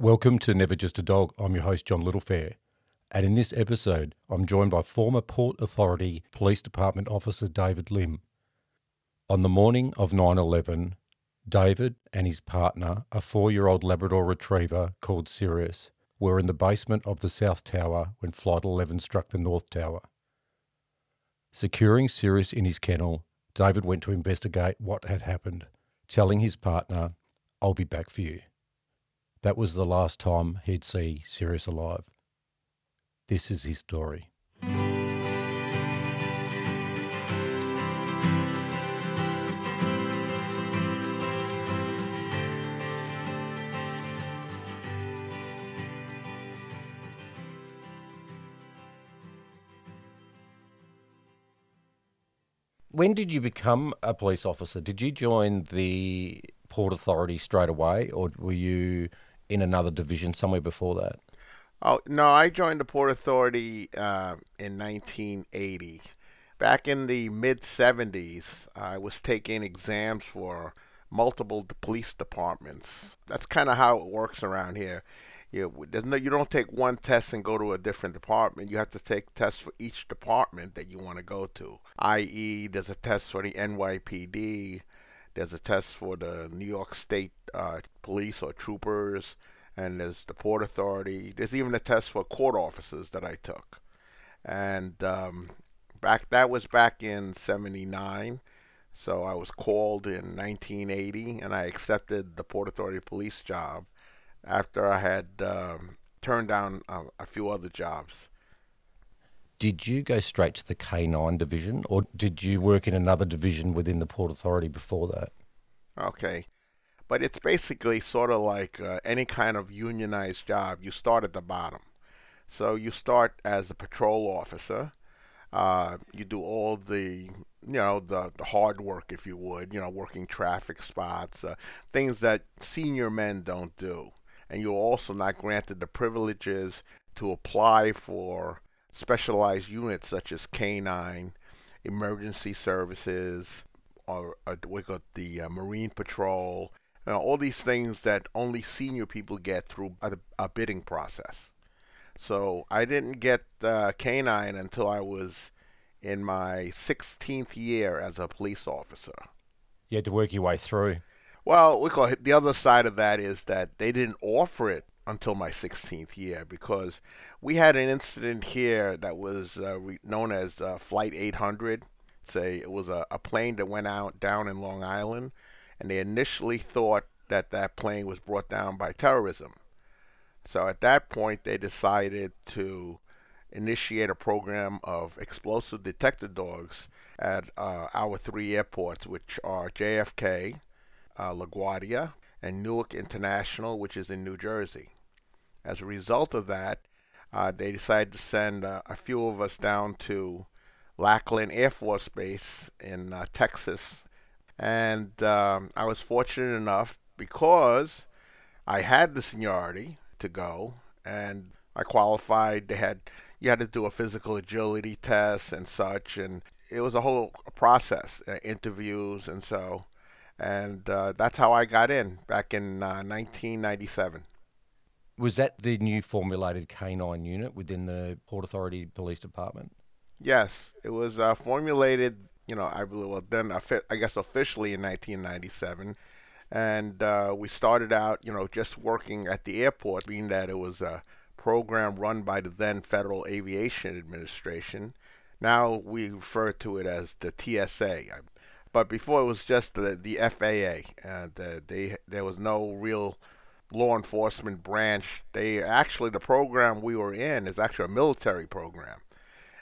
Welcome to Never Just a Dog. I'm your host, John Littlefair. And in this episode, I'm joined by former Port Authority Police Department Officer David Lim. On the morning of 9 11, David and his partner, a four year old Labrador retriever called Sirius, were in the basement of the South Tower when Flight 11 struck the North Tower. Securing Sirius in his kennel, David went to investigate what had happened, telling his partner, I'll be back for you. That was the last time he'd see Sirius alive. This is his story. When did you become a police officer? Did you join the Port Authority straight away, or were you in another division somewhere before that? Oh no, I joined the Port Authority uh, in 1980. Back in the mid 70s, I was taking exams for multiple police departments. That's kind of how it works around here. You, no, you don't take one test and go to a different department. You have to take tests for each department that you want to go to. I.e., there's a test for the NYPD, there's a test for the New York State uh, Police or troopers, and there's the Port Authority. There's even a test for court officers that I took. And um, back that was back in '79. So I was called in 1980, and I accepted the Port Authority police job after I had um, turned down a, a few other jobs. Did you go straight to the K9 division, or did you work in another division within the Port Authority before that? Okay. But it's basically sort of like uh, any kind of unionized job. You start at the bottom. So you start as a patrol officer. Uh, you do all the, you know, the, the hard work, if you would, you know, working traffic spots, uh, things that senior men don't do and you're also not granted the privileges to apply for specialized units such as K9, emergency services, or, or we got the uh, Marine Patrol, you know, all these things that only senior people get through a, a bidding process. So I didn't get uh, K9 until I was in my 16th year as a police officer. You had to work your way through. Well, we call it, the other side of that is that they didn't offer it until my 16th year because we had an incident here that was uh, re- known as uh, Flight 800. Say it was a, a plane that went out down in Long Island, and they initially thought that that plane was brought down by terrorism. So at that point, they decided to initiate a program of explosive detector dogs at uh, our three airports, which are JFK, uh, LaGuardia, and Newark International, which is in New Jersey. As a result of that, uh, they decided to send uh, a few of us down to Lackland Air Force Base in uh, Texas. And um, I was fortunate enough because I had the seniority to go and I qualified. They had you had to do a physical agility test and such, and it was a whole process, uh, interviews, and so and uh, that's how I got in back in uh, 1997. Was that the new formulated K9 unit within the Port Authority Police Department? Yes, it was uh, formulated. You know, I believe well then I guess officially in 1997, and uh, we started out, you know, just working at the airport, being that it was a program run by the then Federal Aviation Administration. Now we refer to it as the TSA. But before it was just the, the FAA, and uh, they there was no real law enforcement branch. They actually the program we were in is actually a military program.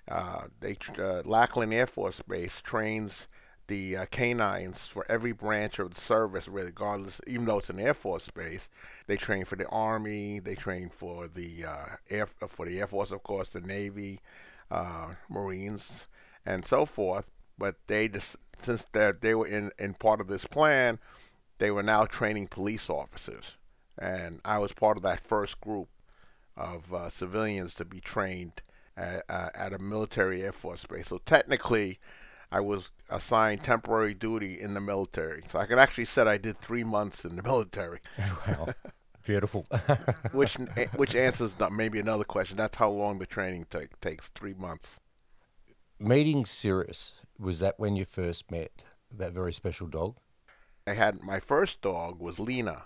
Uh, they uh, Lackland Air Force Base trains the uh, canines for every branch of the service, regardless. Even though it's an Air Force base, they train for the Army, they train for the uh, Air for the Air Force, of course, the Navy, uh, Marines, and so forth. But they just since they were in, in part of this plan, they were now training police officers. And I was part of that first group of uh, civilians to be trained at, uh, at a military Air Force base. So technically, I was assigned temporary duty in the military. So I could actually say I did three months in the military. well, Beautiful. which which answers maybe another question. That's how long the training take, takes. Three months. Meeting Sirius was that when you first met that very special dog? I had my first dog was Lena.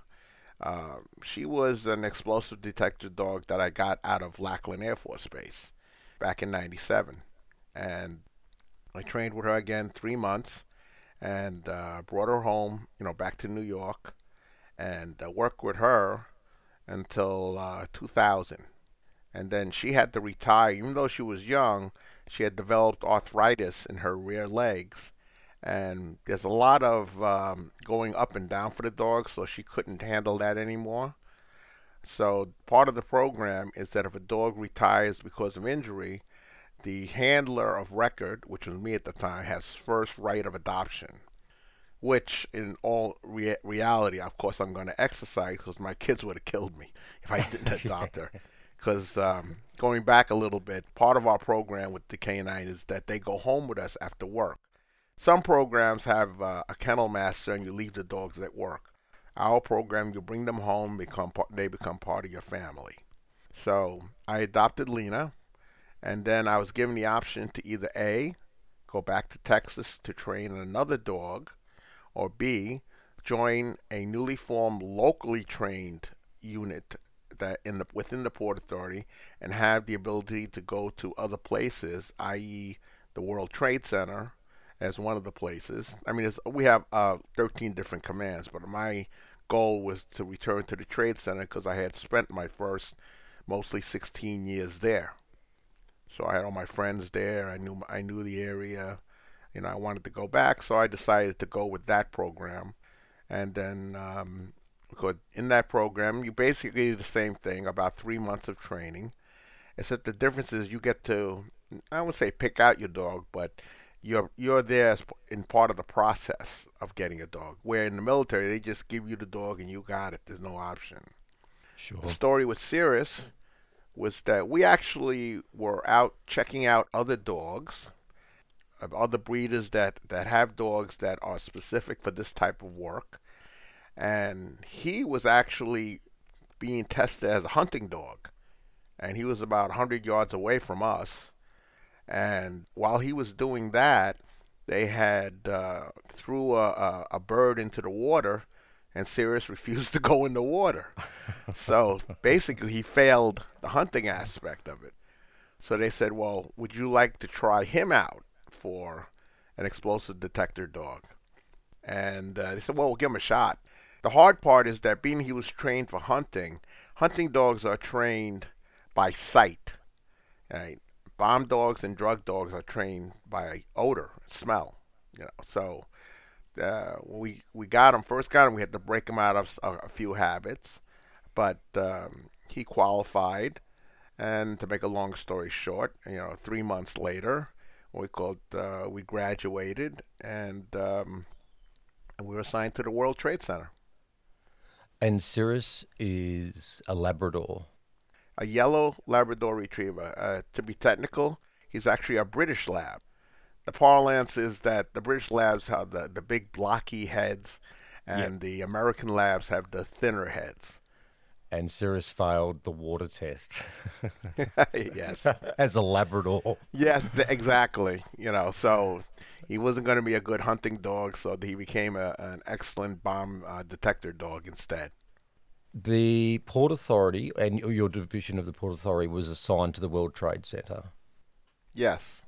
Uh, she was an explosive detector dog that I got out of Lackland Air Force Base back in '97, and I trained with her again three months, and uh, brought her home, you know, back to New York, and uh, worked with her until uh, 2000, and then she had to retire. Even though she was young, she had developed arthritis in her rear legs, and there's a lot of um, going up and down for the dog, so she couldn't handle that anymore. So part of the program is that if a dog retires because of injury, the handler of record, which was me at the time, has first right of adoption. Which, in all rea- reality, of course, I'm going to exercise because my kids would have killed me if I didn't adopt her. Because um, going back a little bit, part of our program with the canine is that they go home with us after work. Some programs have uh, a kennel master and you leave the dogs at work. Our program, you bring them home, become they become part of your family. So I adopted Lena, and then I was given the option to either A, go back to Texas to train another dog, or B, join a newly formed locally trained unit that in the within the Port Authority and have the ability to go to other places, i.e., the World Trade Center as one of the places. I mean, we have uh, 13 different commands, but my goal was to return to the Trade Center because I had spent my first mostly 16 years there. So I had all my friends there. I knew I knew the area. You know, I wanted to go back, so I decided to go with that program. And then, um, in that program, you basically do the same thing. About three months of training, except the difference is you get to I would say pick out your dog, but you're you're there as in part of the process of getting a dog. Where in the military, they just give you the dog and you got it. There's no option. Sure. The story with Sirius was that we actually were out checking out other dogs, other breeders that that have dogs that are specific for this type of work, and he was actually being tested as a hunting dog, and he was about 100 yards away from us and while he was doing that, they had uh, threw a, a, a, bird into the water, and Sirius refused to go in the water. so basically, he failed the hunting aspect of it. So they said, "Well, would you like to try him out for an explosive detector dog?" And uh, they said, "Well, we'll give him a shot." The hard part is that being he was trained for hunting, hunting dogs are trained by sight. Right? Bomb dogs and drug dogs are trained by odor, smell. You know, so uh, we we got him first. Got him. We had to break him out of a, a few habits, but um, he qualified. And to make a long story short, you know, three months later, we called uh, we graduated and um, and we were assigned to the World Trade Center. And Sirius is a Labrador a yellow Labrador Retriever. Uh, to be technical, he's actually a British Lab. The parlance is that the British Labs have the, the big blocky heads, and yep. the American Labs have the thinner heads. And Sirius failed the water test. yes. As a Labrador. Yes, exactly. You know, so he wasn't going to be a good hunting dog, so he became a, an excellent bomb uh, detector dog instead. The Port Authority and your division of the Port Authority was assigned to the World Trade Center. Yes.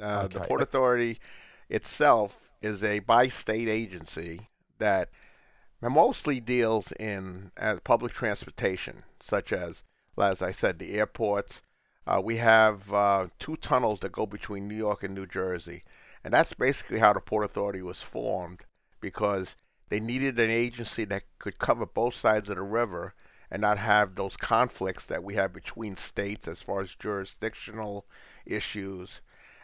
Uh, okay. The Port Authority itself is a bi state agency that mostly deals in uh, public transportation, such as, as I said, the airports. Uh, we have uh, two tunnels that go between New York and New Jersey. And that's basically how the Port Authority was formed because they needed an agency that could cover both sides of the river and not have those conflicts that we have between states as far as jurisdictional issues.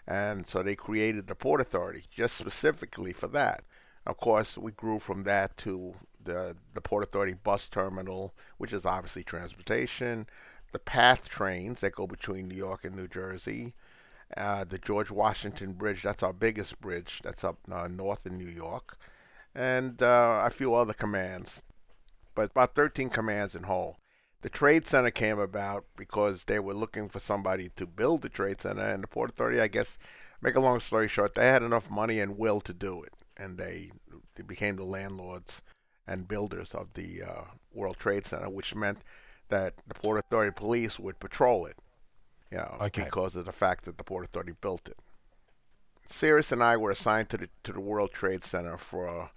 And so they created the Port Authority just specifically for that. Of course, we grew from that to the, the Port Authority bus terminal, which is obviously transportation, the PATH trains that go between New York and New Jersey, uh, the George Washington Bridge, that's our biggest bridge, that's up uh, north in New York and uh, a few other commands. but about 13 commands in whole. The Trade Center came about because they were looking for somebody to build the Trade Center, and the Port Authority, I guess, make a long story short, they had enough money and will to do it, and they they became the landlords and builders of the uh, World Trade Center, which meant that the Port Authority police would patrol it, you know, Okay. because of the fact that the Port Authority built it. Sirius and I were assigned to the to the World Trade Center for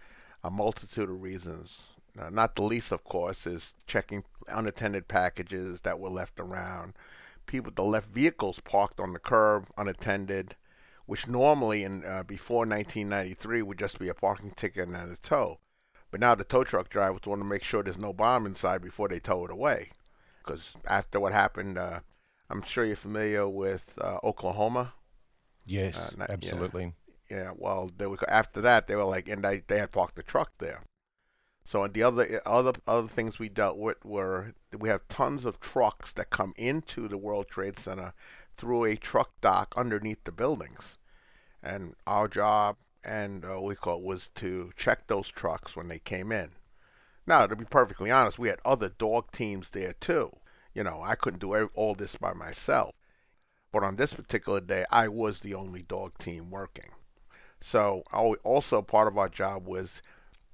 a, multitude of reasons. Uh, not the least, of course, is checking unattended packages that were left around. People that left vehicles parked on the curb unattended, which normally in uh, before 1993 would just be a parking ticket and a tow. But now the tow truck drivers want to make sure there's no bomb inside before they tow it away. Because after what happened, uh, I'm sure you're familiar with uh, Oklahoma. Yes, Uh, not- absolutely. Yeah, well, they were after that they were like, and they they had parked the truck there. So and the other other other things we dealt with were we have tons of trucks that come into the World Trade Center through a truck dock underneath the buildings, and our job and uh, we call was to check those trucks when they came in. Now, to be perfectly honest, we had other dog teams there too. You know, I couldn't do all this by myself. But on this particular day, I was the only dog team working. So also part of our job was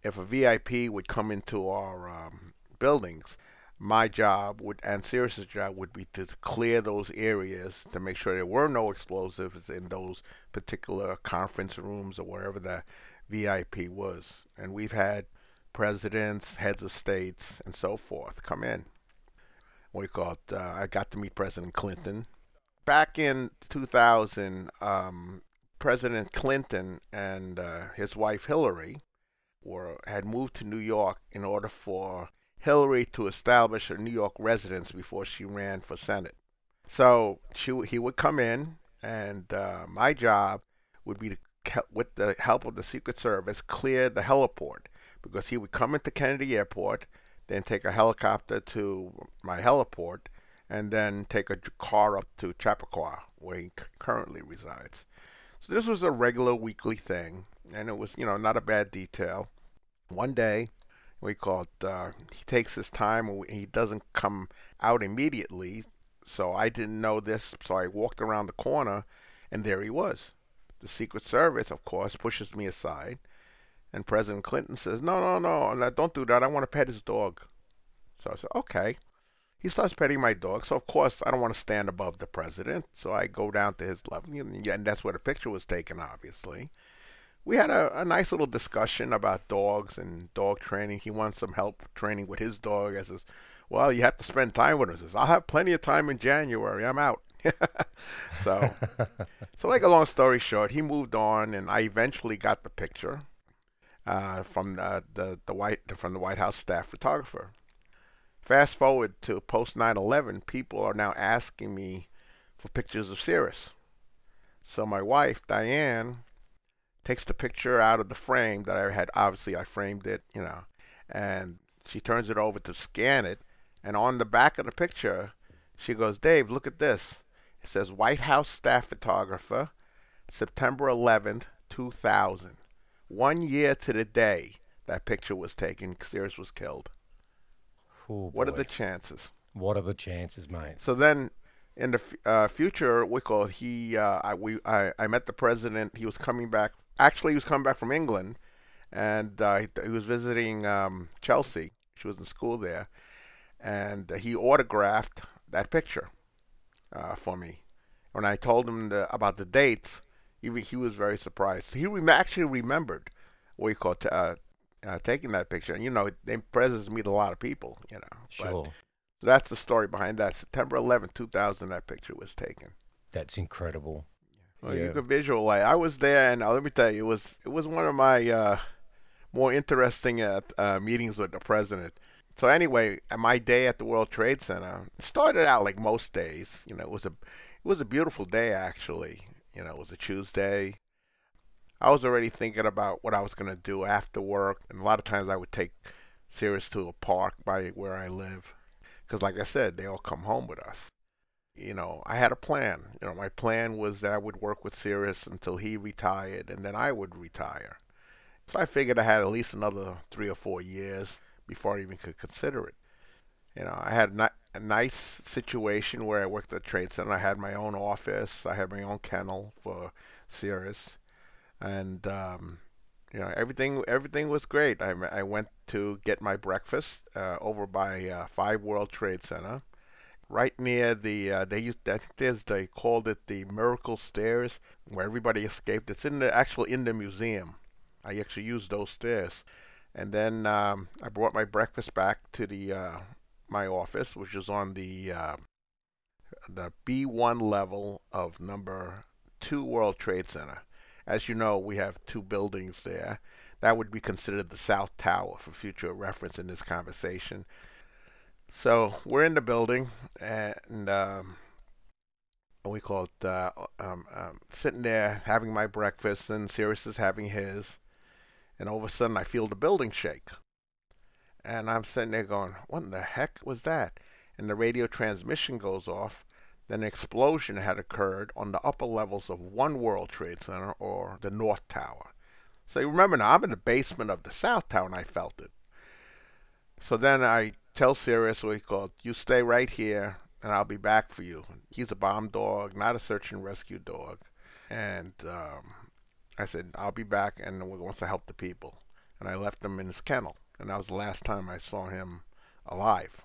if a VIP would come into our um, buildings, my job would and Sirius's job would be to clear those areas to make sure there were no explosives in those particular conference rooms or wherever the VIP was. And we've had presidents, heads of states, and so forth come in. Call it? Uh, I got to meet President Clinton. Back in 2000, um, President Clinton and uh, his wife Hillary were had moved to New York in order for Hillary to establish a New York residence before she ran for Senate. So she he would come in, and uh, my job would be to, with the help of the Secret Service, clear the heliport because he would come into Kennedy Airport, then take a helicopter to my heliport, and then take a car up to Chappaqua, where he currently resides. So this was a regular weekly thing, and it was, you know, not a bad detail. One day, we call it, uh, he takes his time, he doesn't come out immediately. So I didn't know this, so I walked around the corner, and there he was. The Secret Service, of course, pushes me aside, and President Clinton says, "No, no, no, no, don't do that. I want to pet his dog." So I said, "Okay." He starts petting my dog, so of course I don't want to stand above the president, so I go down to his level, and that's where the picture was taken, obviously. We had a, a nice little discussion about dogs and dog training. He wants some help training with his dog. I says, "Well, you have to spend time with him." He says, "I'll have plenty of time in January. I'm out." so, so like a long story short, he moved on, and I eventually got the picture uh, from the, the the white from the White House staff photographer. Fast forward to post 9/11, people are now asking me for pictures of Sirius. So my wife Diane takes the picture out of the frame that I had. Obviously, I framed it, you know, and she turns it over to scan it. And on the back of the picture, she goes, "Dave, look at this. It says White House staff photographer, September 11th, 2000. One year to the day that picture was taken. Sirius was killed. Oh, What are the chances?" what are the chances, mate? So then, in the f- uh, future, we call he. Uh, I we I, I met the president. He was coming back. Actually, he was coming back from England, and uh, he, he was visiting um, Chelsea. She was in school there, and he autographed that picture uh, for me. When I told him the, about the dates, he he was very surprised. He rem- actually remembered what you call t- uh, taking that picture. And you know, they presidents meet a lot of people. You know, But- Sure. so that's the story behind that. September 11th, 2000, that picture was taken. That's incredible. Well, Yeah. you can visualize. I was there, and uh, let me tell you, it was it was one of my uh, more interesting uh, uh, meetings with the president. So anyway, my day at the World Trade Center started out like most days. You know, it was a it was a beautiful day actually. You know, it was a Tuesday. I was already thinking about what I was going to do after work, and a lot of times I would take Sirius to a park by where I live, because like I said, they all come home with us you know, I had a plan. You know, my plan was that I would work with Sirius until he retired, and then I would retire. So I figured I had at least another three or four years before I even could consider it. You know, I had a, a nice situation where I worked at the Trade Center. I had my own office. I had my own kennel for Sirius, and um, you know everything everything was great. I, I went to get my breakfast uh, over by uh, Five World Trade Center, right near the uh, they used I think there's they called it the Miracle Stairs where everybody escaped. It's in the actual in the museum. I actually used those stairs, and then um, I brought my breakfast back to the uh, my office, which is on the uh, the B1 level of number two World Trade Center. As you know, we have two buildings there. That would be considered the South Tower for future reference in this conversation. So we're in the building, and um, we call it uh, um, um, sitting there having my breakfast, and Sirius is having his, and all of a sudden I feel the building shake, and I'm sitting there going, "What in the heck was that?" And the radio transmission goes off, then an explosion had occurred on the upper levels of One World Trade Center or the North Tower. So you remember now, I'm in the basement of the South Tower and I felt it. So then I tell Sirius, we called, you stay right here and I'll be back for you. He's a bomb dog, not a search and rescue dog. And um, I said, I'll be back and we want to help the people. And I left him in his kennel. And that was the last time I saw him alive.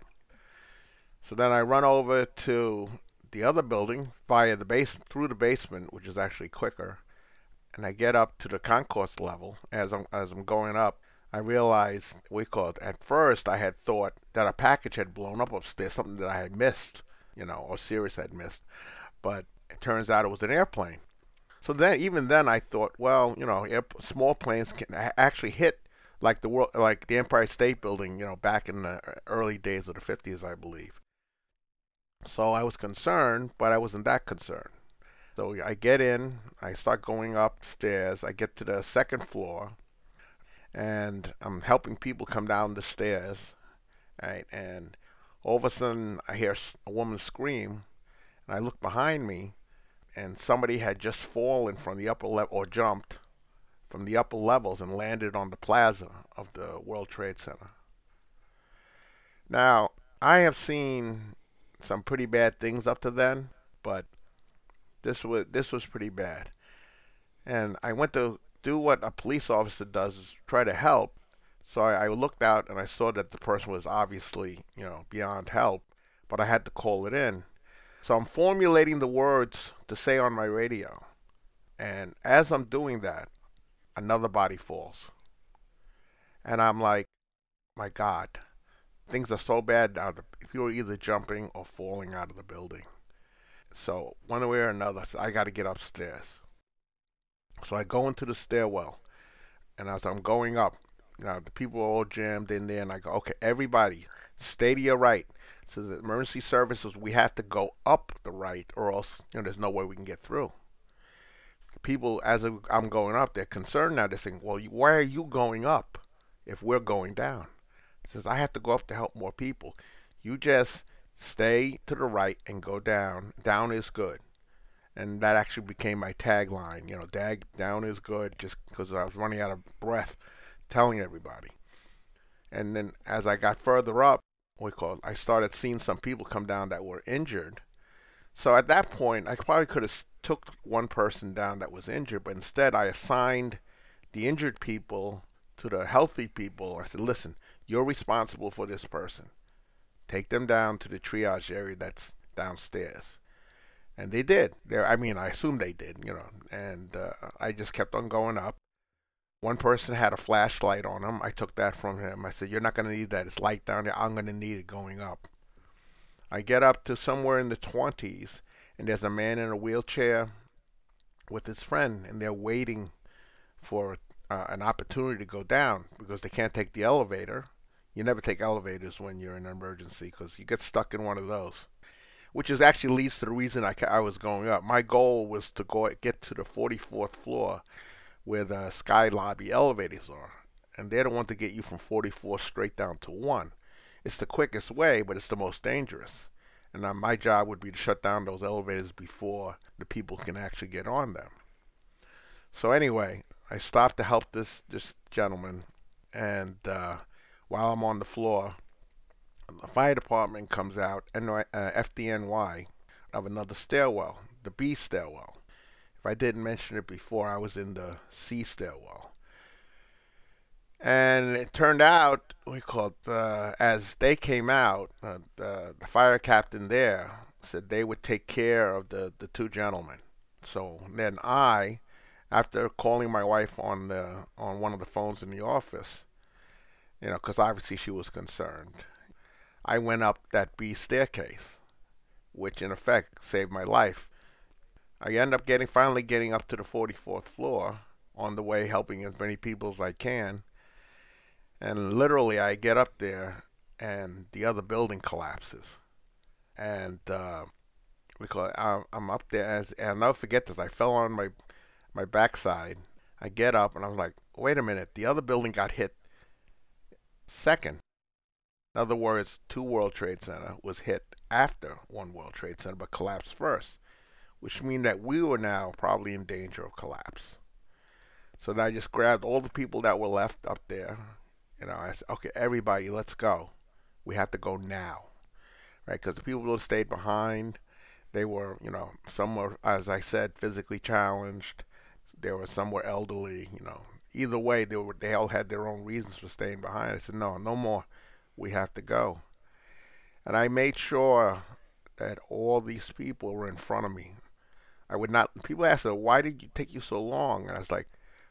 So then I run over to the other building via the base through the basement, which is actually quicker. And I get up to the concourse level. As I'm as I'm going up, I realize we called. At first, I had thought that a package had blown up upstairs, something that I had missed, you know, or Sirius had missed. But it turns out it was an airplane. So then, even then, I thought, well, you know, air, small planes can actually hit like the world, like the Empire State Building, you know, back in the early days of the 50s, I believe. So I was concerned, but I wasn't that concerned. So I get in, I start going upstairs, I get to the second floor, and I'm helping people come down the stairs, right? And all of a sudden, I hear a woman scream, and I look behind me, and somebody had just fallen from the upper level or jumped from the upper levels and landed on the plaza of the World Trade Center. Now, I have seen some pretty bad things up to then, but this was this was pretty bad. And I went to do what a police officer does is try to help. So I, I looked out and I saw that the person was obviously, you know, beyond help, but I had to call it in. So I'm formulating the words to say on my radio. And as I'm doing that, another body falls. And I'm like, my God, things are so bad now that people are either jumping or falling out of the building. So one way or another, I got to get upstairs. So I go into the stairwell, and as I'm going up, you know, the people are all jammed in there, and I go, okay, everybody, stay to your right. So the emergency services, we have to go up the right, or else, you know, there's no way we can get through. People, as I'm going up, they're concerned now. They're saying, well, why are you going up if we're going down? Says, I have to go up to help more people. You just stay to the right and go down. Down is good. And that actually became my tagline. You know, dag, down is good, just because I was running out of breath telling everybody. And then as I got further up, we call it, I started seeing some people come down that were injured. So at that point, I probably could have took one person down that was injured, but instead I assigned the injured people to the healthy people. I said, listen, you're responsible for this person. Take them down to the triage area that's downstairs. And they did. There, I mean, I assume they did, you know. And uh, I just kept on going up. One person had a flashlight on him. I took that from him. I said, "You're not going to need that. It's light down there. I'm going to need it going up." I get up to somewhere in the 20s, and there's a man in a wheelchair with his friend, and they're waiting for uh, an opportunity to go down because they can't take the elevator. You never take elevators when you're in an emergency because you get stuck in one of those, which is actually leads to the reason I, I was going up. My goal was to go get to the 44th floor where the sky lobby elevators are, and they're the one to get you from 44 straight down to one. It's the quickest way, but it's the most dangerous. And now my job would be to shut down those elevators before the people can actually get on them. So anyway, I stopped to help this this gentleman, and uh, while I'm on the floor, the fire department comes out, and uh, FDNY, of another stairwell, the B stairwell. If I didn't mention it before, I was in the C stairwell. And it turned out, we called uh, as they came out, uh, the, the fire captain there said they would take care of the, the two gentlemen. So then I, after calling my wife on the on one of the phones in the office, you know, because obviously she was concerned, I went up that B staircase, which in effect saved my life. I end up getting finally getting up to the 44th floor on the way, helping as many people as I can and literally, I get up there, and the other building collapses. And uh, because I'm up there, as and I'll never forget this. I fell on my my backside. I get up, and I'm like, wait a minute. The other building got hit second. In other words, two World Trade Center was hit after one World Trade Center, but collapsed first, which means that we were now probably in danger of collapse. So then I just grabbed all the people that were left up there, you know, I said, okay, everybody, let's go. We have to go now, right? Because the people who stayed behind, they were, you know, some were, as I said, physically challenged. There were some were elderly. You know, either way, they were they all had their own reasons for staying behind. I said, no, no more. We have to go. And I made sure that all these people were in front of me. I would not. People ask, "Why did you take you so long?" And I was like,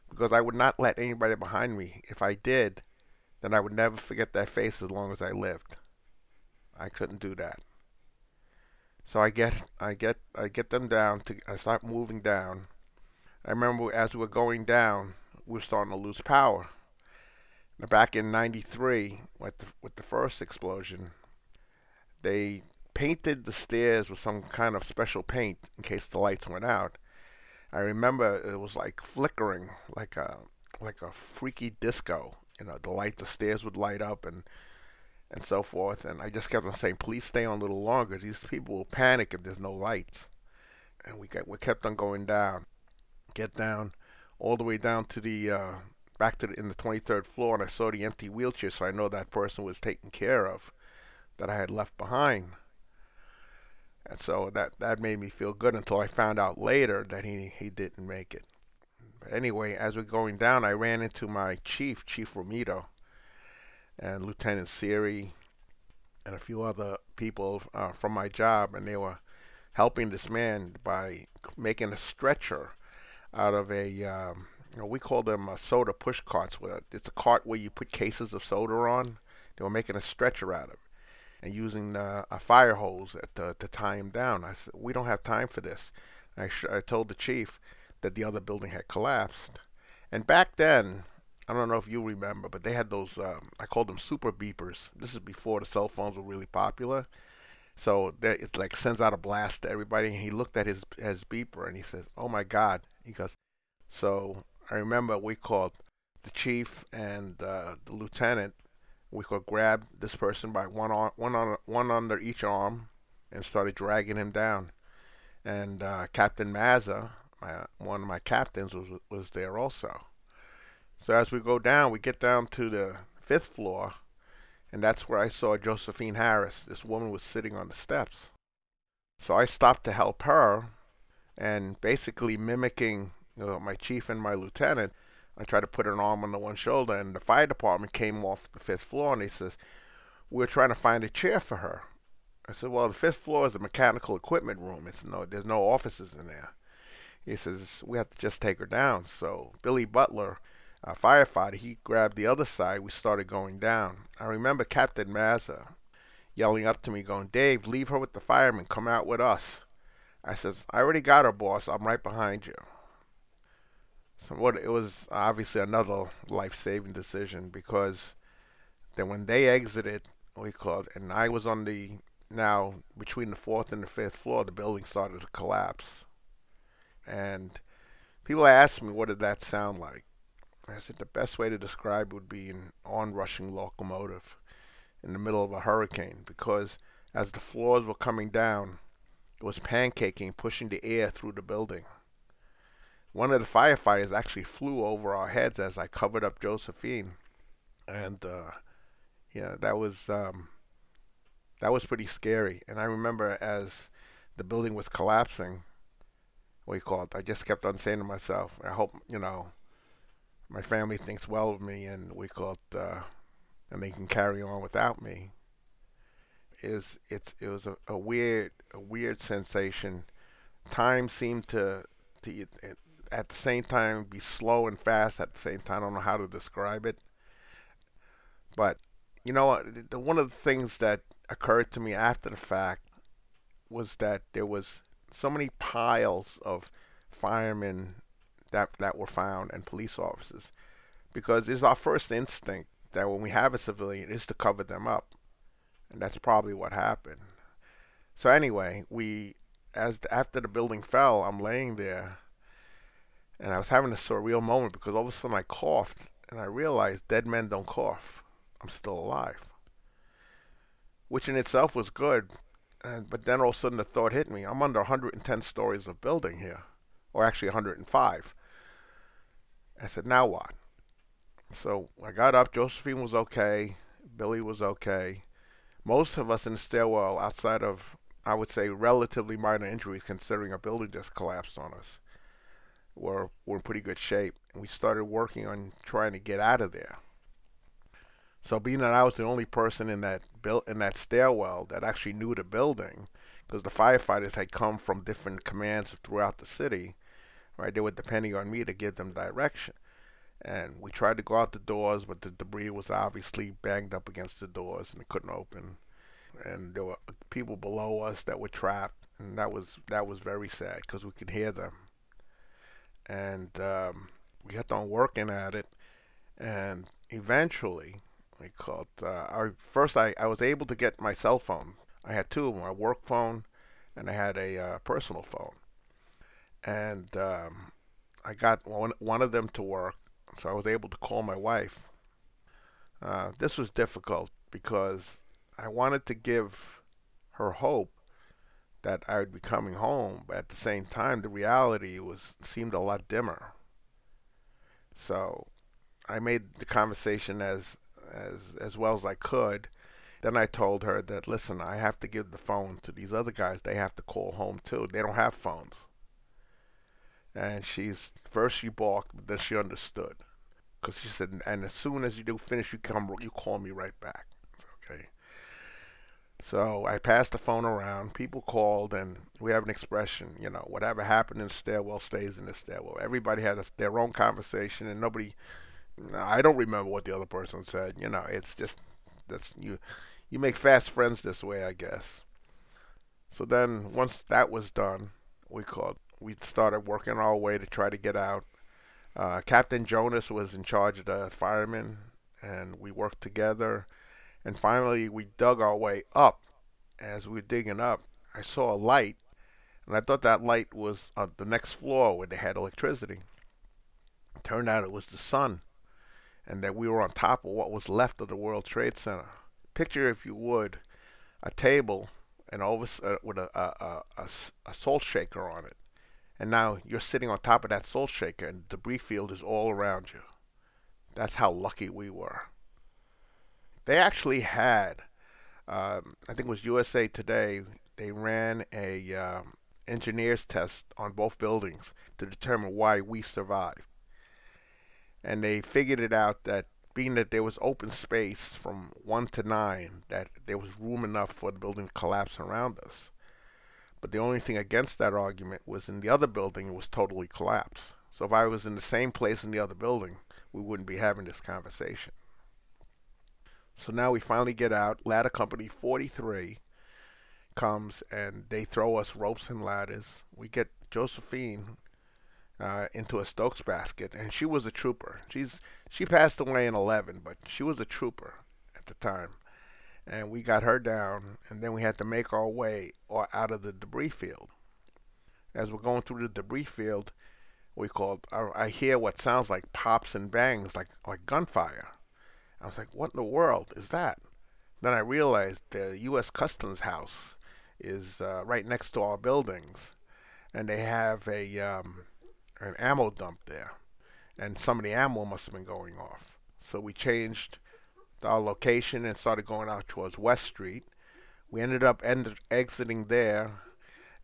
"Because I would not let anybody behind me. If I did, then I would never forget that face as long as I lived. I couldn't do that. So I get I get I get them down to I start moving down. I remember as we were going down, we were starting to lose power. Now back in '93, with the with the first explosion, they painted the stairs with some kind of special paint in case the lights went out. I remember it was like flickering, like a like a freaky disco you know, the light, the stairs would light up and and so forth. And I just kept on saying, please stay on a little longer. These people will panic if there's no lights. And we got, we kept on going down, get down, all the way down to the uh, back to the, in the 23rd floor, and I saw the empty wheelchair, so I know that person was taken care of, that I had left behind. And so that that made me feel good until I found out later that he he didn't make it. But anyway, as we're going down, I ran into my chief, Chief Romito, and Lieutenant Cirri, and a few other people uh, from my job, and they were helping this man by making a stretcher out of a, um, you know, we call them uh, soda push carts. It's a cart where you put cases of soda on. They were making a stretcher out of it and using uh, a fire hose to, to tie him down. I said, we don't have time for this. I, sh- I told the chief, that the other building had collapsed. And back then, I don't know if you remember, but they had those, um, I called them super beepers. This is before the cell phones were really popular. So there, it like sends out a blast to everybody. And he looked at his, his beeper and he says, oh my God. He goes, so I remember we called the chief and uh, the lieutenant. We could grab this person by one arm, one on, one under each arm, and started dragging him down. And uh, Captain Mazza, my one of my captains was was there also. So as we go down, we get down to the fifth floor, and that's where I saw Josephine Harris. This woman was sitting on the steps. So I stopped to help her, and basically mimicking you know, my chief and my lieutenant, I tried to put an arm on the one shoulder, and the fire department came off the fifth floor, and he says, "We're trying to find a chair for her." I said, "Well, the fifth floor is a mechanical equipment room. It's no, there's no offices in there." he says we have to just take her down. So Billy Butler, a firefighter, he grabbed the other side. We started going down. I remember Captain Mazza yelling up to me, going, "Dave, leave her with the firemen. Come out with us." I says, "I already got her, boss. I'm right behind you." So what? It was obviously another life-saving decision because then when they exited, we called, and I was on the now between the fourth and the fifth floor, the building started to collapse. And people asked me, what did that sound like? I said the best way to describe would be an onrushing locomotive in the middle of a hurricane because as the floors were coming down, it was pancaking, pushing the air through the building. One of the firefighters actually flew over our heads as I covered up Josephine, and uh, Yeah, that was um, that was pretty scary. And I remember as the building was collapsing, what you call it, I just kept on saying to myself, I hope, you know, my family thinks well of me and we call it, uh, and they can carry on without me. Is it's it was a, a weird a weird sensation. Time seemed to to at the same time be slow and fast at the same time. I don't know how to describe it. But you know, one of the things that occurred to me after the fact was that there was so many piles of firemen that that were found and police officers because it's our first instinct that when we have a civilian is to cover them up and that's probably what happened so anyway we as the, after the building fell i'm laying there and i was having a surreal moment because all of a sudden i coughed and i realized dead men don't cough i'm still alive which in itself was good. And, but then all of a sudden the thought hit me: I'm under 110 stories of building here, or actually 105. I said, now what? So I got up. Josephine was okay. Billy was okay. Most of us in the stairwell, outside of, I would say, relatively minor injuries, considering a building just collapsed on us, were, were in pretty good shape. And we started working on trying to get out of there. So being that I was the only person in that built in that stairwell that actually knew the building, because the firefighters had come from different commands throughout the city, right? They were depending on me to give them direction. And we tried to go out the doors, but the debris was obviously banged up against the doors and it couldn't open. And there were people below us that were trapped, and that was that was very sad because we could hear them. And um, we kept on working at it, and eventually we called uh, our first I, I was able to get my cell phone i had two of them a work phone and i had a uh, personal phone and um, i got one, one of them to work so i was able to call my wife uh, this was difficult because i wanted to give her hope that i would be coming home but at the same time the reality was seemed a lot dimmer so I made the conversation as as as well as I could. Then I told her that listen, I have to give the phone to these other guys. They have to call home too. They don't have phones. And she's first she balked, but then she understood, because she said, and as soon as you do finish, you come, you call me right back. Okay. So I passed the phone around. People called, and we have an expression, you know, whatever happened in the stairwell stays in the stairwell. Everybody had a, their own conversation, and nobody I don't remember what the other person said. You know, it's just that's you you make fast friends this way, I guess. So then once that was done, we called we started working our way to try to get out. Uh, Captain Jonas was in charge of the firemen, and we worked together. And finally, we dug our way up. As we were digging up, I saw a light, and I thought that light was on the next floor where they had electricity. It turned out it was the sun and that we were on top of what was left of the World Trade Center. Picture, if you would, a table and over uh, with a, a, a, a, salt shaker on it, and now you're sitting on top of that salt shaker, and debris field is all around you. That's how lucky we were. They actually had, um, I think it was USA Today. They ran a um, engineers test on both buildings to determine why we survived and they figured it out that being that there was open space from one to nine, that there was room enough for the building to collapse around us. But the only thing against that argument was in the other building, it was totally collapsed. So if I was in the same place in the other building, we wouldn't be having this conversation. So now we finally get out. Ladder Company 43 comes and they throw us ropes and ladders. We get Josephine, uh, into a Stokes basket, and she was a trooper. She's she passed away in 11, but she was a trooper at the time, and we got her down, and then we had to make our way or out of the debris field. As we're going through the debris field, we called. I, I hear what sounds like pops and bangs, like like gunfire. I was like, "What in the world is that?" Then I realized the U.S. Customs House is uh, right next to our buildings, and they have a um, an ammo dump there, and some of the ammo must have been going off. So we changed our location and started going out towards West Street. We ended up end- exiting there,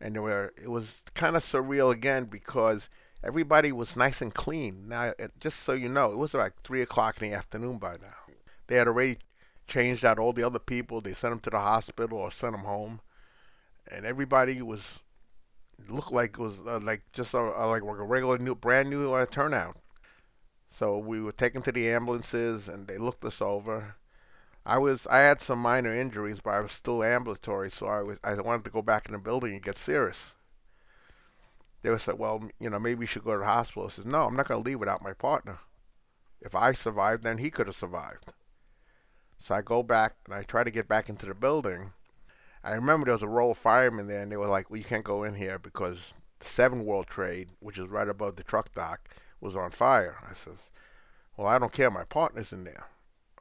and there were, it was kind of surreal again because everybody was nice and clean. Now, just so you know, it was like three o'clock in the afternoon by now. They had already changed out all the other people. They sent them to the hospital or sent them home, and everybody was looked like it was uh, like just a, a, like a regular new brand new uh, turnout. So we were taken to the ambulances, and they looked us over. I was I had some minor injuries, but I was still ambulatory, so I was I wanted to go back in the building and get Sirius. They were said, well, you know, maybe you should go to the hospital. I said, no, I'm not going to leave without my partner. If I survived, then he could have survived. So I go back and I try to get back into the building. I remember there was a row of firemen there, and they were like, well, you can't go in here because the Seven World Trade, which is right above the truck dock, was on fire. I says, well, I don't care. My partner's in there.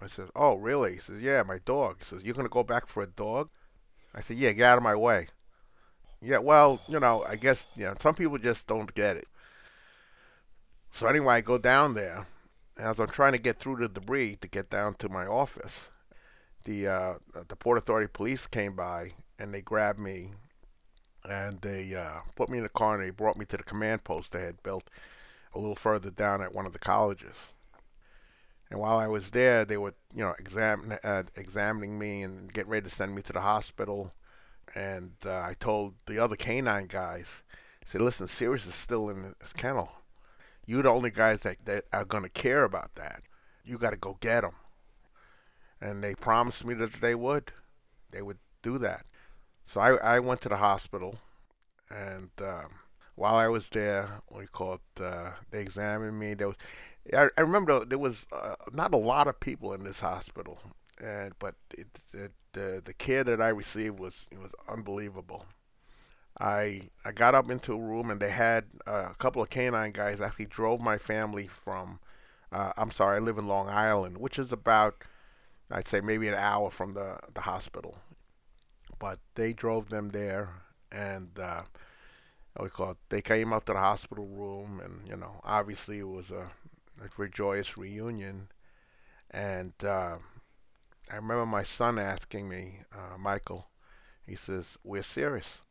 I says, oh, really? He says, yeah, my dog. He says, you're going to go back for a dog? I said, yeah, get out of my way. Yeah, well, you know, I guess, you know, some people just don't get it. So anyway, I go down there. As I'm trying to get through the debris to get down to my office, the uh, the Port Authority police came by and they grabbed me and they uh, put me in a car and they brought me to the command post they had built a little further down at one of the colleges. And while I was there, they were, you know, exam- uh, examining me and getting ready to send me to the hospital. And uh, I told the other canine guys, I said, listen, Sirius is still in his kennel. You're the only guys that, that are going to care about that. You got to go get him. And they promised me that they would. They would do that. So I, I went to the hospital. And um, while I was there, we call it, uh, they examined me. There was I, I remember there was uh, not a lot of people in this hospital, and but it, it, the the care that I received was was unbelievable. I I got up into a room and they had uh, a couple of canine guys actually drove my family from. Uh, I'm sorry, I live in Long Island, which is about I'd say maybe an hour from the the hospital, but they drove them there and. We call it, they came up to the hospital room and you know obviously it was a a joyous reunion. And uh, I remember my son asking me, uh, Michael, he says, We're Sirius.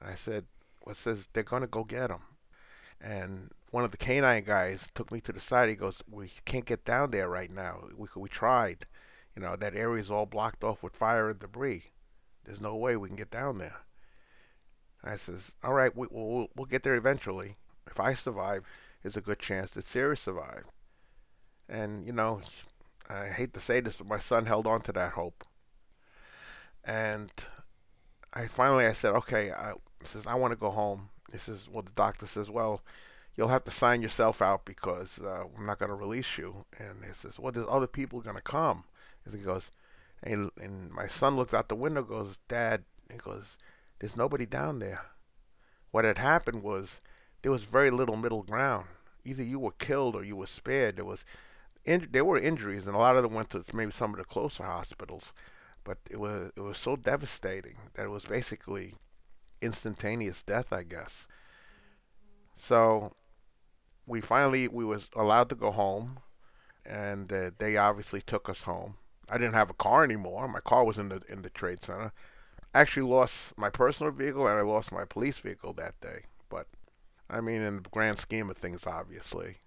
And I said, Well, says they're going to go get him. And one of the canine guys took me to the side. He goes, We can't get down there right now. We, we tried. You know, that area is all blocked off with fire and debris. There's no way we can get down there. I says, All right, we, we'll, we'll get there eventually. If I survive, is a good chance that Sirius survived. And, you know, I hate to say this, but my son held on to that hope. And I finally I said, okay, I says I want to go home. He says, well, the doctor says, well, you'll have to sign yourself out because uh, I'm not going to release you. And he says, well, there's other people going to come. And he goes, and, and my son looked out the window, goes, Dad, he goes, there's nobody down there. What had happened was there was very little middle ground. Either you were killed or you were spared. There was in, there were injuries, and a lot of them went to maybe some of the closer hospitals. But it was it was so devastating that it was basically instantaneous death, I guess. So we finally we was allowed to go home, and uh, they obviously took us home. I didn't have a car anymore. My car was in the in the trade center. I actually lost my personal vehicle and I lost my police vehicle that day. But I mean, in the grand scheme of things, obviously.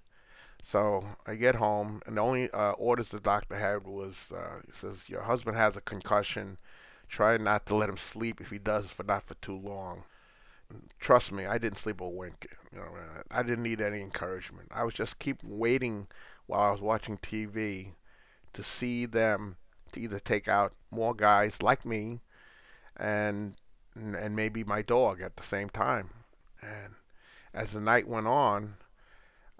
So I get home, and the only uh, orders the doctor had was uh, he says, Your husband has a concussion. Try not to let him sleep if he does, for not for too long. Trust me, I didn't sleep a wink. You know, I didn't need any encouragement. I was just keep waiting while I was watching TV to see them to either take out more guys like me and and maybe my dog at the same time. And as the night went on,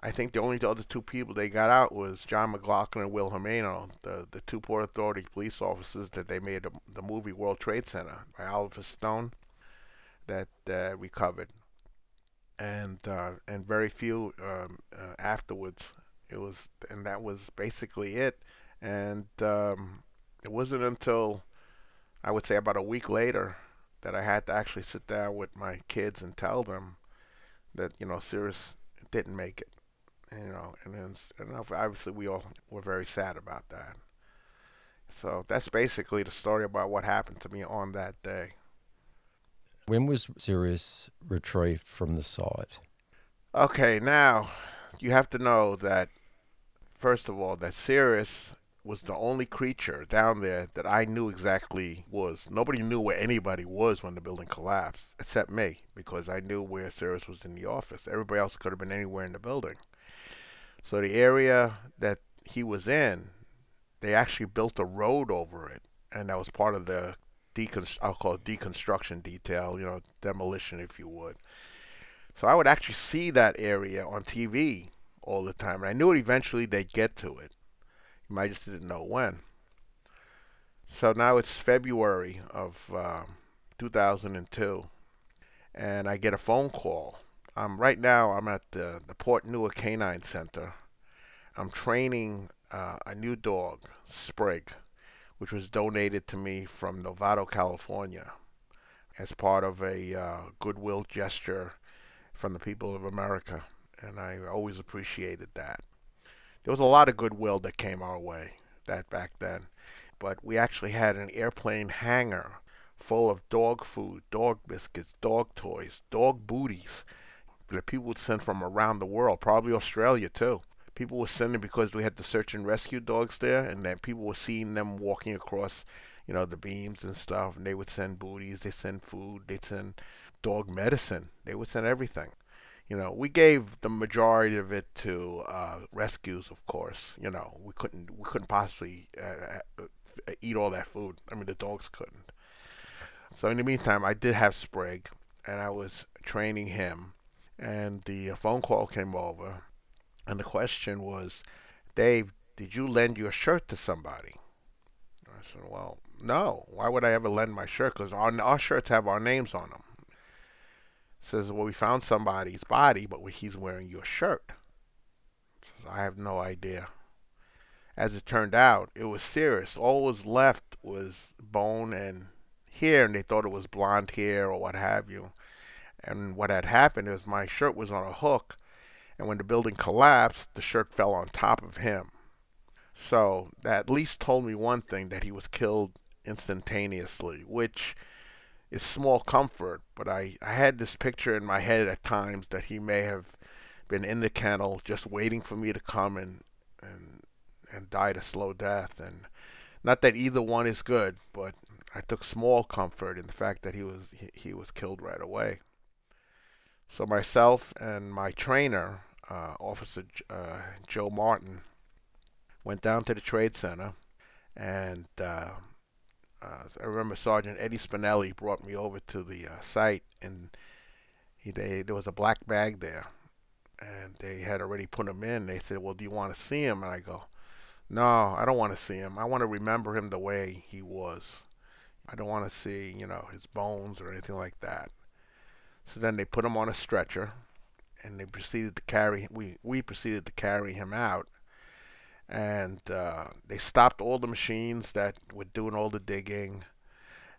I think the only other two people they got out was John McLaughlin and Will Jimeno, the the two Port Authority police officers that they made the, the movie World Trade Center by Oliver Stone that uh, recovered, and uh, and very few um, uh, afterwards. It was and that was basically it. And um, it wasn't until I would say about a week later that I had to actually sit down with my kids and tell them that you know Sirius didn't make it. You know, and then and obviously we all were very sad about that. So that's basically the story about what happened to me on that day. When was Sirius retrieved from the site? Okay, now you have to know that first of all, that Sirius was the only creature down there that I knew exactly was. Nobody knew where anybody was when the building collapsed, except me, because I knew where Sirius was in the office. Everybody else could have been anywhere in the building. So the area that he was in, they actually built a road over it, and that was part of the deconst- I'll call it deconstruction detail, you know, demolition, if you would. So I would actually see that area on TV all the time, and I knew eventually they'd get to it. I just didn't know when. So now it's February of uh, 2002, and I get a phone call. Um, right now, I'm at the, the Port Newark Canine Center. I'm training uh, a new dog, Sprig, which was donated to me from Novato, California, as part of a uh, goodwill gesture from the people of America, and I always appreciated that there was a lot of goodwill that came our way that back then. But we actually had an airplane hangar full of dog food, dog biscuits, dog toys, dog booties that people would send from around the world, probably Australia too. People were sending because we had the search and rescue dogs there, and then people were seeing them walking across, you know, the beams and stuff, and they would send booties, they send food, they'd send dog medicine, they would send everything you know, we gave the majority of it to uh, rescues, of course. You know, we couldn't we couldn't possibly uh, uh, eat all that food. I mean, the dogs couldn't. So in the meantime, I did have Sprig, and I was training him, and the phone call came over, and the question was, Dave, did you lend your shirt to somebody? I said, well, no. Why would I ever lend my shirt? Because our, our shirts have our names on them says, well, we found somebody's body, but he's wearing your shirt. Says, I have no idea. As it turned out, it was Sirius. All was left was bone and hair, and they thought it was blonde hair or what have you. And what had happened is my shirt was on a hook, and when the building collapsed, the shirt fell on top of him. So that at least told me one thing that he was killed instantaneously, which is small comfort, but I, I had this picture in my head at times that he may have been in the kennel just waiting for me to come and and and died a slow death and not that either one is good, but I took small comfort in the fact that he was he, he was killed right away. So myself and my trainer, uh, Officer uh, Joe Martin, went down to the trade center, and uh, uh, I remember Sergeant Eddie Spinelli brought me over to the uh, site, and he they, there was a black bag there, and they had already put him in. They said, "Well, do you want to see him?" And I go, "No, I don't want to see him. I want to remember him the way he was. I don't want to see, you know, his bones or anything like that." So then they put him on a stretcher, and they proceeded to carry. We we proceeded to carry him out and uh, they stopped all the machines that were doing all the digging.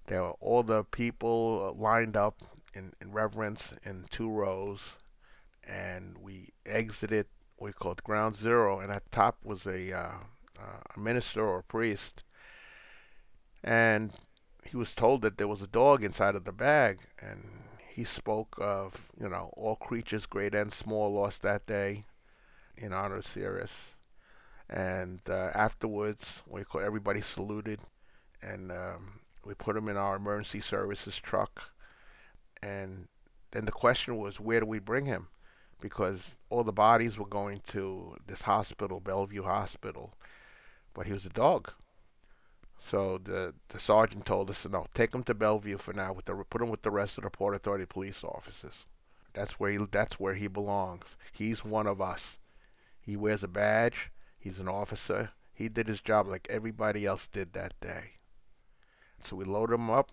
There were all the people lined up in, in reverence in two rows, and we exited what we called ground zero, and at top was a, uh, uh, a minister or a priest, and he was told that there was a dog inside of the bag, and he spoke of you know all creatures, great and small, lost that day in honor of Sirius and uh, afterwards, we everybody saluted, and um, we put him in our emergency services truck. And then the question was, where do we bring him? Because all the bodies were going to this hospital, Bellevue Hospital, but he was a dog. So the the sergeant told us, no, take him to Bellevue for now. With the put him with the rest of the Port Authority police officers. That's where he that's where he belongs. He's one of us. He wears a badge. He's an officer. He did his job like everybody else did that day. So we loaded him up.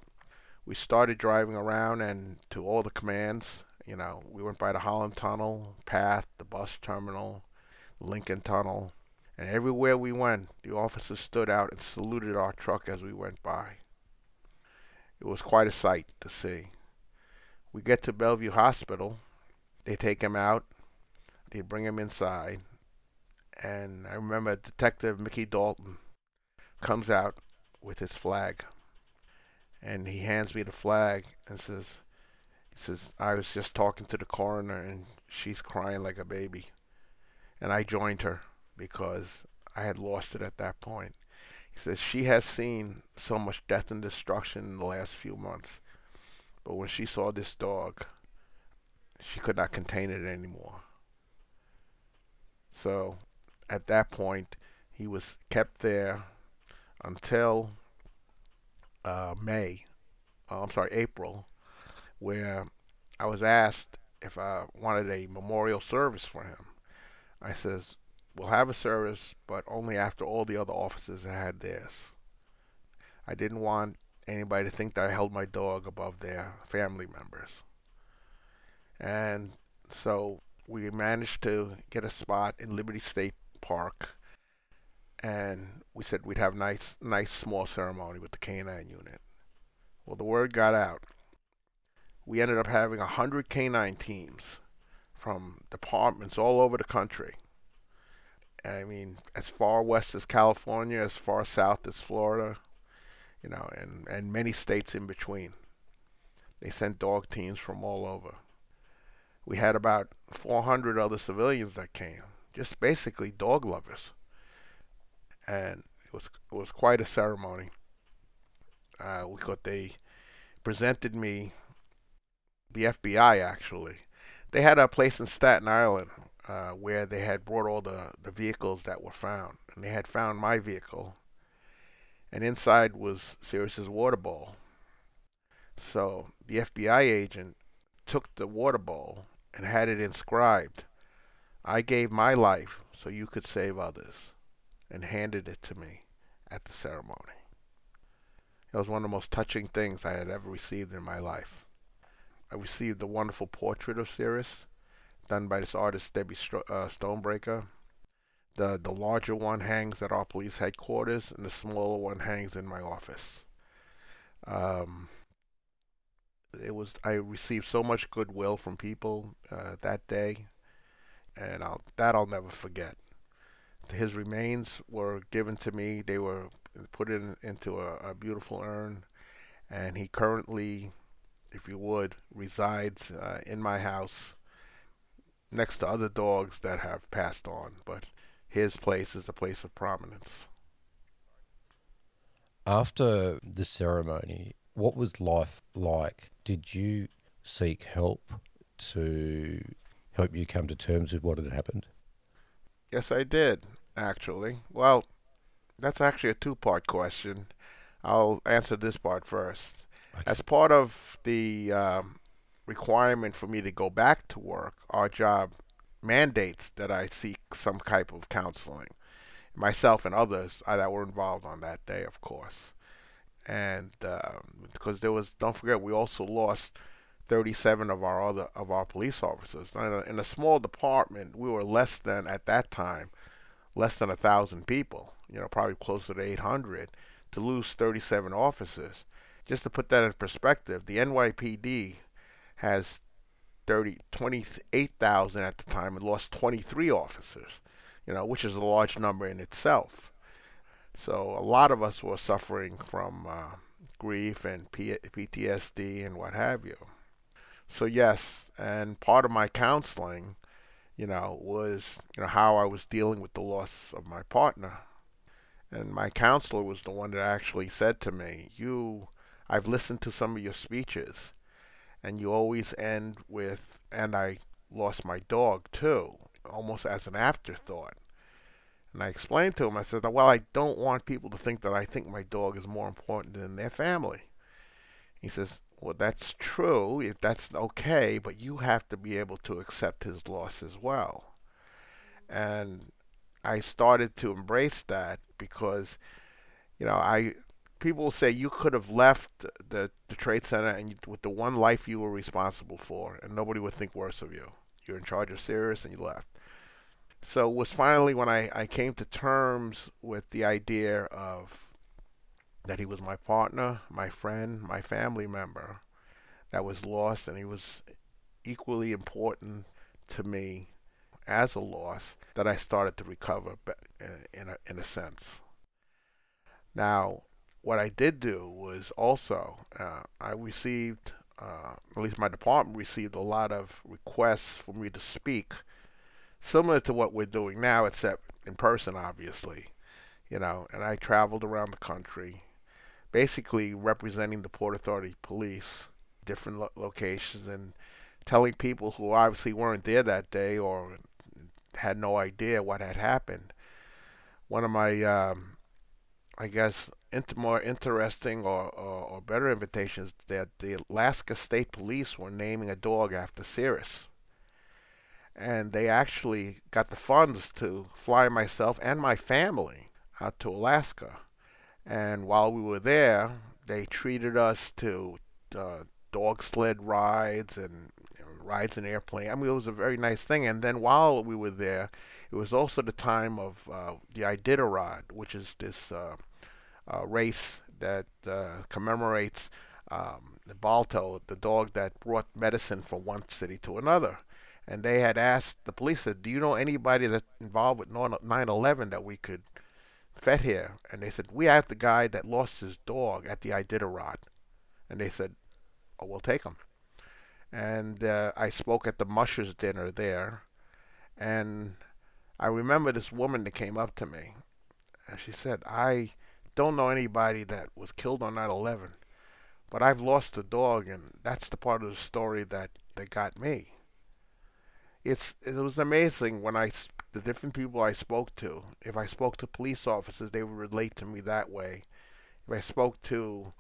We started driving around and to all the commands. You know, we went by the Holland Tunnel, PATH, the bus terminal, Lincoln Tunnel, and everywhere we went, the officers stood out and saluted our truck as we went by. It was quite a sight to see. We get to Bellevue Hospital. They take him out. They bring him inside and I remember Detective Mickey Dalton comes out with his flag, and he hands me the flag and says, "He says I was just talking to the coroner, and she's crying like a baby." And I joined her because I had lost it at that point. He says she has seen so much death and destruction in the last few months, but when she saw this dog, she could not contain it anymore. So at that point, he was kept there until uh, May, oh, I'm sorry, April, where I was asked if I wanted a memorial service for him. I says, we'll have a service, but only after all the other officers had theirs. I didn't want anybody to think that I held my dog above their family members. And so we managed to get a spot in Liberty State Park, and we said we'd have nice, nice small ceremony with the canine unit. Well, the word got out. We ended up having a hundred canine teams from departments all over the country. I mean, as far west as California, as far south as Florida, you know, and, and many states in between. They sent dog teams from all over. We had about 400 other civilians that came, just basically dog lovers. And it was it was quite a ceremony. Uh, we got they presented me the FBI actually. They had a place in Staten Island uh, where they had brought all the, the vehicles that were found, and they had found my vehicle, and inside was Sirius's water bowl. So the FBI agent took the water bowl and had it inscribed, I gave my life so you could save others, and handed it to me at the ceremony. It was one of the most touching things I had ever received in my life. I received a wonderful portrait of Sirius done by this artist Debbie uh, Stonebreaker. The the larger one hangs at our police headquarters, and the smaller one hangs in my office. Um, it was I received so much goodwill from people uh, that day, and I'll, that I'll never forget. His remains were given to me. They were put in into a, a beautiful urn, and he currently, if you would, resides uh, in my house next to other dogs that have passed on. But his place is a place of prominence. After the ceremony, what was life like? Did you seek help to help you come to terms with what had happened? Yes, I did, actually. Well, that's actually a two part question. I'll answer this part first. Okay. As part of the um, requirement for me to go back to work, our job mandates that I seek some type of counseling. Myself and others uh, that were involved on that day, of course and um, because there was don't forget we also lost 37 of our other of our police officers. In a, in a small department we were less than at that time less than a thousand people you know probably closer to 800 to lose 37 officers. Just to put that in perspective the NYPD has 30 28,000 at the time and lost 23 officers you know which is a large number in itself. So a lot of us were suffering from uh, grief and P- PTSD and what have you. So yes, and part of my counseling, you know, was you know how I was dealing with the loss of my partner. And my counselor was the one that actually said to me, "You, I've listened to some of your speeches, and you always end with, and I lost my dog too, almost as an afterthought." And I explained to him, I said, well, I don't want people to think that I think my dog is more important than their family. He says, well, that's true, if that's okay, but you have to be able to accept his loss as well. And I started to embrace that because, you know, I people say you could have left the, the trade center and with the one life you were responsible for, and nobody would think worse of you. You're in charge of Sirius, and you left. So it was finally when I, I came to terms with the idea of that he was my partner, my friend, my family member that was lost, and he was equally important to me as a loss that I started to recover in a, in a sense. Now, what I did do was also uh, I received, uh, at least my department received a lot of requests for me to speak, similar to what we're doing now, except in person, obviously. You know, and I traveled around the country, basically representing the Port Authority Police, different lo- locations, and telling people who obviously weren't there that day or had no idea what had happened. One of my, um, I guess, inter- more interesting or, or, or, better invitations that the Alaska State Police were naming a dog after Sirius. And they actually got the funds to fly myself and my family out to Alaska. And while we were there, they treated us to uh, dog sled rides and rides in airplane. I mean, it was a very nice thing. And then while we were there, it was also the time of uh, the Iditarod, which is this uh, uh, race that uh, commemorates um, the Balto, the dog that brought medicine from one city to another. And they had asked the police, said, "Do you know anybody that's involved with 9/11 that we could vet here?" And they said, "We have the guy that lost his dog at the Iditarod." And they said, "Oh, we'll take him." and uh, I spoke at the mushers dinner there, and I remember this woman that came up to me, and she said, "I don't know anybody that was killed on 9/11, but I've lost a dog, and that's the part of the story that that got me." It's it was amazing when I the different people I spoke to. If I spoke to police officers, they would relate to me that way. If I spoke to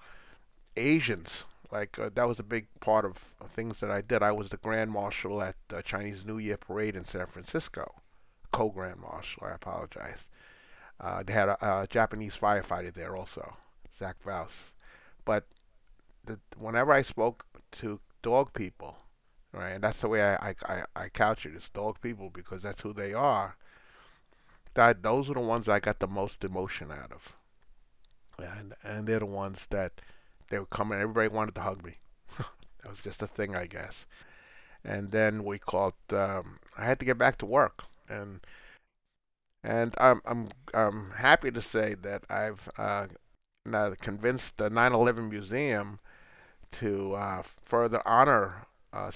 Asians, like uh, that was a big part of things that I did. I was the grand marshal at the Chinese New Year parade in San Francisco, co-grand marshal. I apologize. Uh, they had a, a, Japanese firefighter there also, Zach Vaus. But the, whenever I spoke to dog people, right, and that's the way I, I, I, I couch it, it's dog people because that's who they are. That those are the ones I got the most emotion out of, and and they're the ones that they were coming. Everybody wanted to hug me. that was just a thing, I guess. And then we called. Um, I had to get back to work, and and I'm I'm I'm happy to say that I've uh, now convinced the 9/11 Museum to uh, further honor uh.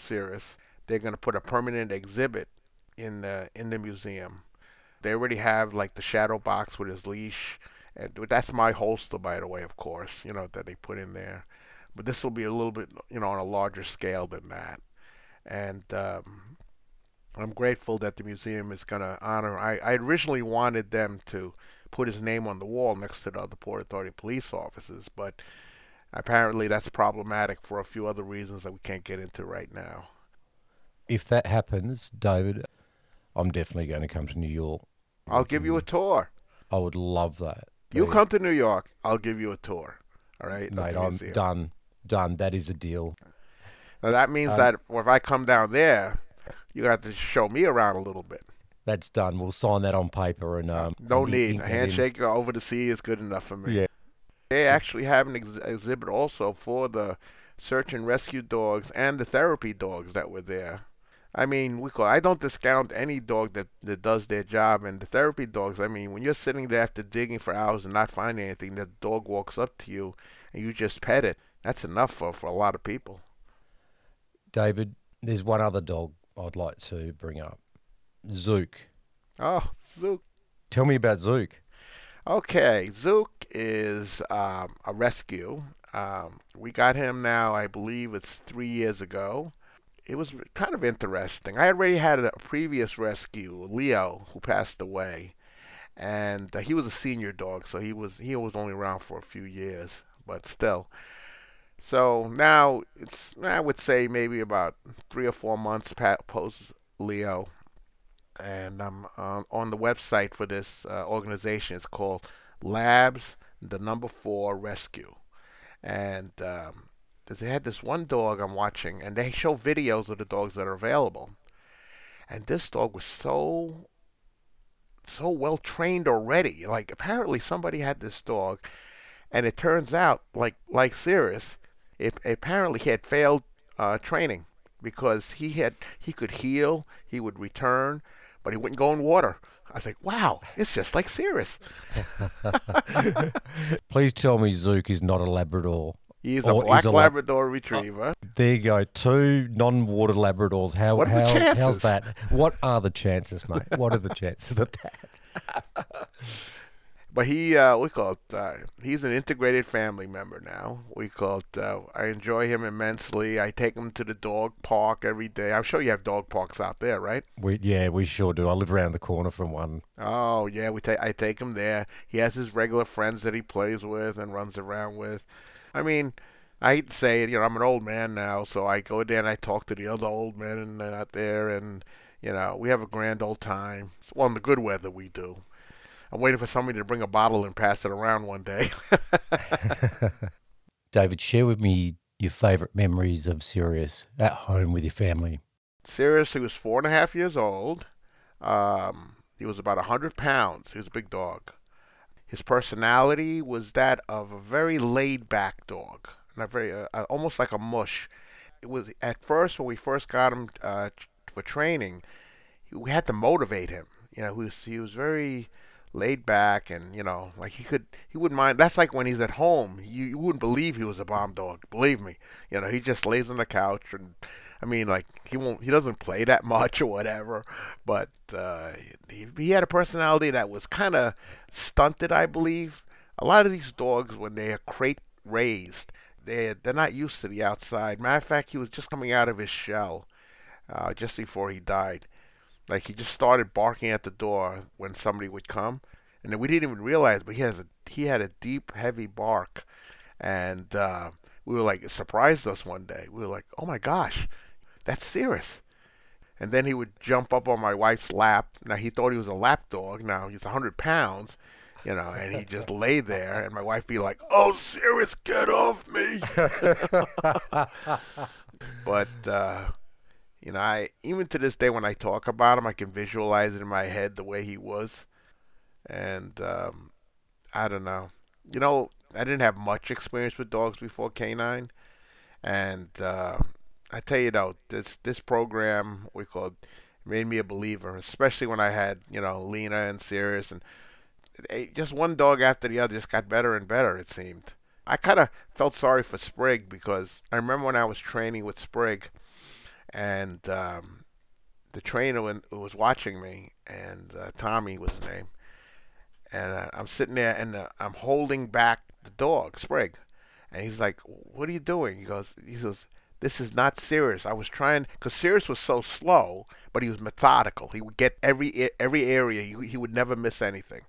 They're going to put a permanent exhibit in the in the museum. They already have like the shadow box with his leash and that's my holster, by the way, of course, you know, that they put in there. But this will be a little bit, you know, on a larger scale than that. And um, I'm grateful that the museum is going to honor. I, I originally wanted them to put his name on the wall next to the other Port Authority police officers, but apparently that's problematic for a few other reasons that we can't get into right now. If that happens, David, I'm definitely going to come to New York. I'll give you a tour. I would love that. You come to New York, I'll give you a tour. All right, mate. I'm done. Done. That is a deal. Now that means um, that if I come down there, you have to show me around a little bit. That's done. We'll sign that on paper and um. No need a handshake over the sea is good enough for me. Yeah. They actually have an ex- exhibit also for the search and rescue dogs and the therapy dogs that were there. I mean, we call, I don't discount any dog that, that does their job. And the therapy dogs, I mean, when you're sitting there after digging for hours and not finding anything, the dog walks up to you and you just pet it. That's enough for, for a lot of people. David, there's one other dog I'd like to bring up Zook. Oh, Zook. Tell me about Zook. Okay, Zook is um, a rescue. Um, we got him now, I believe it's three years ago it was kind of interesting. I already had a previous rescue, Leo, who passed away, and uh, he was a senior dog, so he was he was only around for a few years, but still. So now it's I would say maybe about three or four months post Leo, and I'm um, on the website for this uh, organization. It's called Labs the Number Four Rescue, and um, they had this one dog I'm watching, and they show videos of the dogs that are available. And this dog was so so well trained already. Like apparently somebody had this dog, and it turns out like like Sirius, it apparently he had failed uh, training because he had he could heal, he would return, but he wouldn't go in water. I was like, wow, it's just like Sirius. Please tell me Zook is not a Labrador. He's a black is a lab- Labrador retriever. Uh, there you go. Two non-water Labradors. How, What are the chances? how's that? What are the chances, mate? What are the chances of that? But he, uh, we call it, uh, he's an integrated family member now. We call it, uh, I enjoy him immensely. I take him to the dog park every day. I'm sure you have dog parks out there, right? We yeah, we sure do. I live around the corner from one. Oh yeah, we take I take him there. He has his regular friends that he plays with and runs around with. I mean, I hate to say it, you know, I'm an old man now, so I go there and I talk to the other old men out there, and you know, we have a grand old time. Well, in the good weather, we do. I'm waiting for somebody to bring a bottle and pass it around one day. David, share with me your favourite memories of Sirius at home with your family. Sirius, he was four and a half years old. Um, he was about a hundred pounds. He was a big dog. His personality was that of a very laid-back dog, and a very uh, uh, almost like a mush. It was at first when we first got him uh, for training, we had to motivate him. You know, he was he was very laid back and you know like he could he wouldn't mind. That's like when he's at home. You, you wouldn't believe he was a bomb dog believe me. You know he just lays on the couch and i mean like he won't he doesn't play that much or whatever. But uh he, he had a personality that was kind of stunted i believe. A lot of these dogs when they are crate raised they they're not used to the outside. Matter of fact he was just coming out of his shell uh just before he died like he just started barking at the door when somebody would come, and then we didn't even realize, but he has a he had a deep, heavy bark, and uh, we were like it surprised us one day. We were like, oh my gosh, that's Sirius. And then he would jump up on my wife's lap. Now he thought he was a lap dog. Now he's a hundred pounds, you know, and he just lay there, and my wife be like, "Oh, Sirius, get off me!" but uh, you know, I even to this day when I talk about him, I can visualize it in my head the way he was, and um, I don't know. You know, I didn't have much experience with dogs before Canine, and uh, I tell you though, this this program we called made me a believer, especially when I had you know Lena and Sirius, and it, just one dog after the other just got better and better. It seemed. I kind of felt sorry for Sprig because I remember when I was training with Sprig and um, the trainer was watching me, and uh, Tommy was his name, and uh, I'm sitting there and uh, I'm holding back the dog, Sprig, and he's like, "What are you doing?" He goes, "He says." This is not Sirius. I was trying because Sirius was so slow, but he was methodical. He would get every every area. He, he would never miss anything.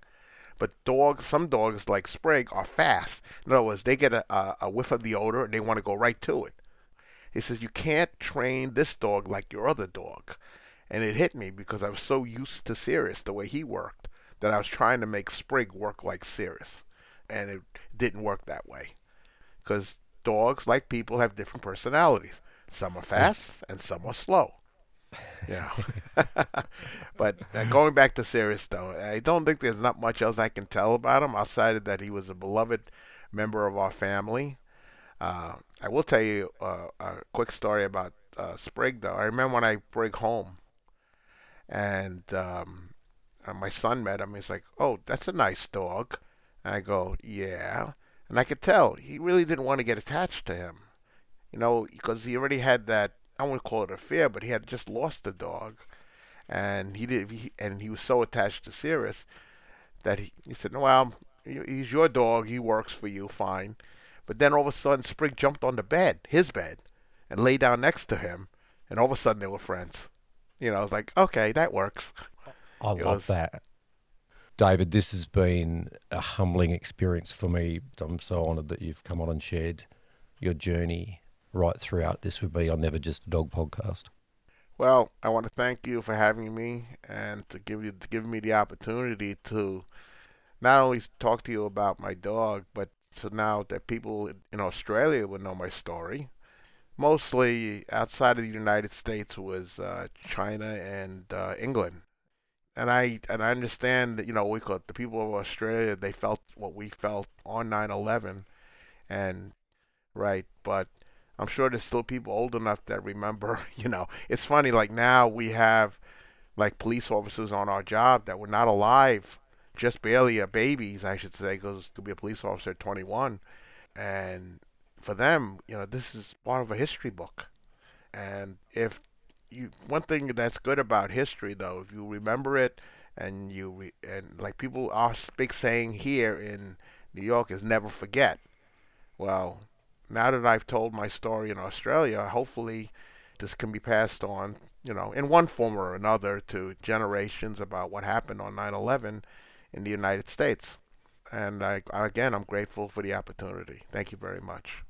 But dogs, some dogs like Sprig are fast. In other words, they get a, a, a whiff of the odor and they want to go right to it. He says, You can't train this dog like your other dog. And it hit me because I was so used to Sirius, the way he worked, that I was trying to make Sprig work like Sirius. And it didn't work that way. Because dogs, like people, have different personalities. Some are fast and some are slow. Know. but uh, going back to Sirius, though, I don't think there's not much else I can tell about him outside of that he was a beloved member of our family. Uh, I will tell you uh, a quick story about uh, though. I remember when I bring home, and um, uh, my son met him. He's like, "Oh, that's a nice dog." And I go, "Yeah," and I could tell he really didn't want to get attached to him, you know, because he already had that. I won't call it a fear, but he had just lost the dog, and he did. He, and he was so attached to Sirius that he, he said, "Well, he's your dog. He works for you, fine." But then all of a sudden, Sprig jumped on the bed, his bed, and lay down next to him, and all of a sudden they were friends. You know, I was like, okay, that works. I It love was- that. David, this has been a humbling experience for me. I'm so honoured that you've come on and shared your journey right throughout this would be on Never Just a Dog podcast. Well, I want to thank you for having me and to give you to give me the opportunity to not only talk to you about my dog, but so now that people in Australia would know my story. Mostly outside of the United States was uh, China and uh, England, and I and I understand that you know we call the people of Australia they felt what we felt on 9/11, and right, but I'm sure there's still people old enough that remember. You know, it's funny. Like now we have like police officers on our job that were not alive, just barely a babies, I should say, because to be a police officer at 21. And for them, you know, this is part of a history book. And if you, one thing that's good about history, though, if you remember it and you, re, and like people, our big saying here in New York is never forget. Well, now that I've told my story in Australia, hopefully this can be passed on, you know, in one form or another to generations about what happened on 9/11 in the United States. And I, again, I'm grateful for the opportunity. Thank you very much.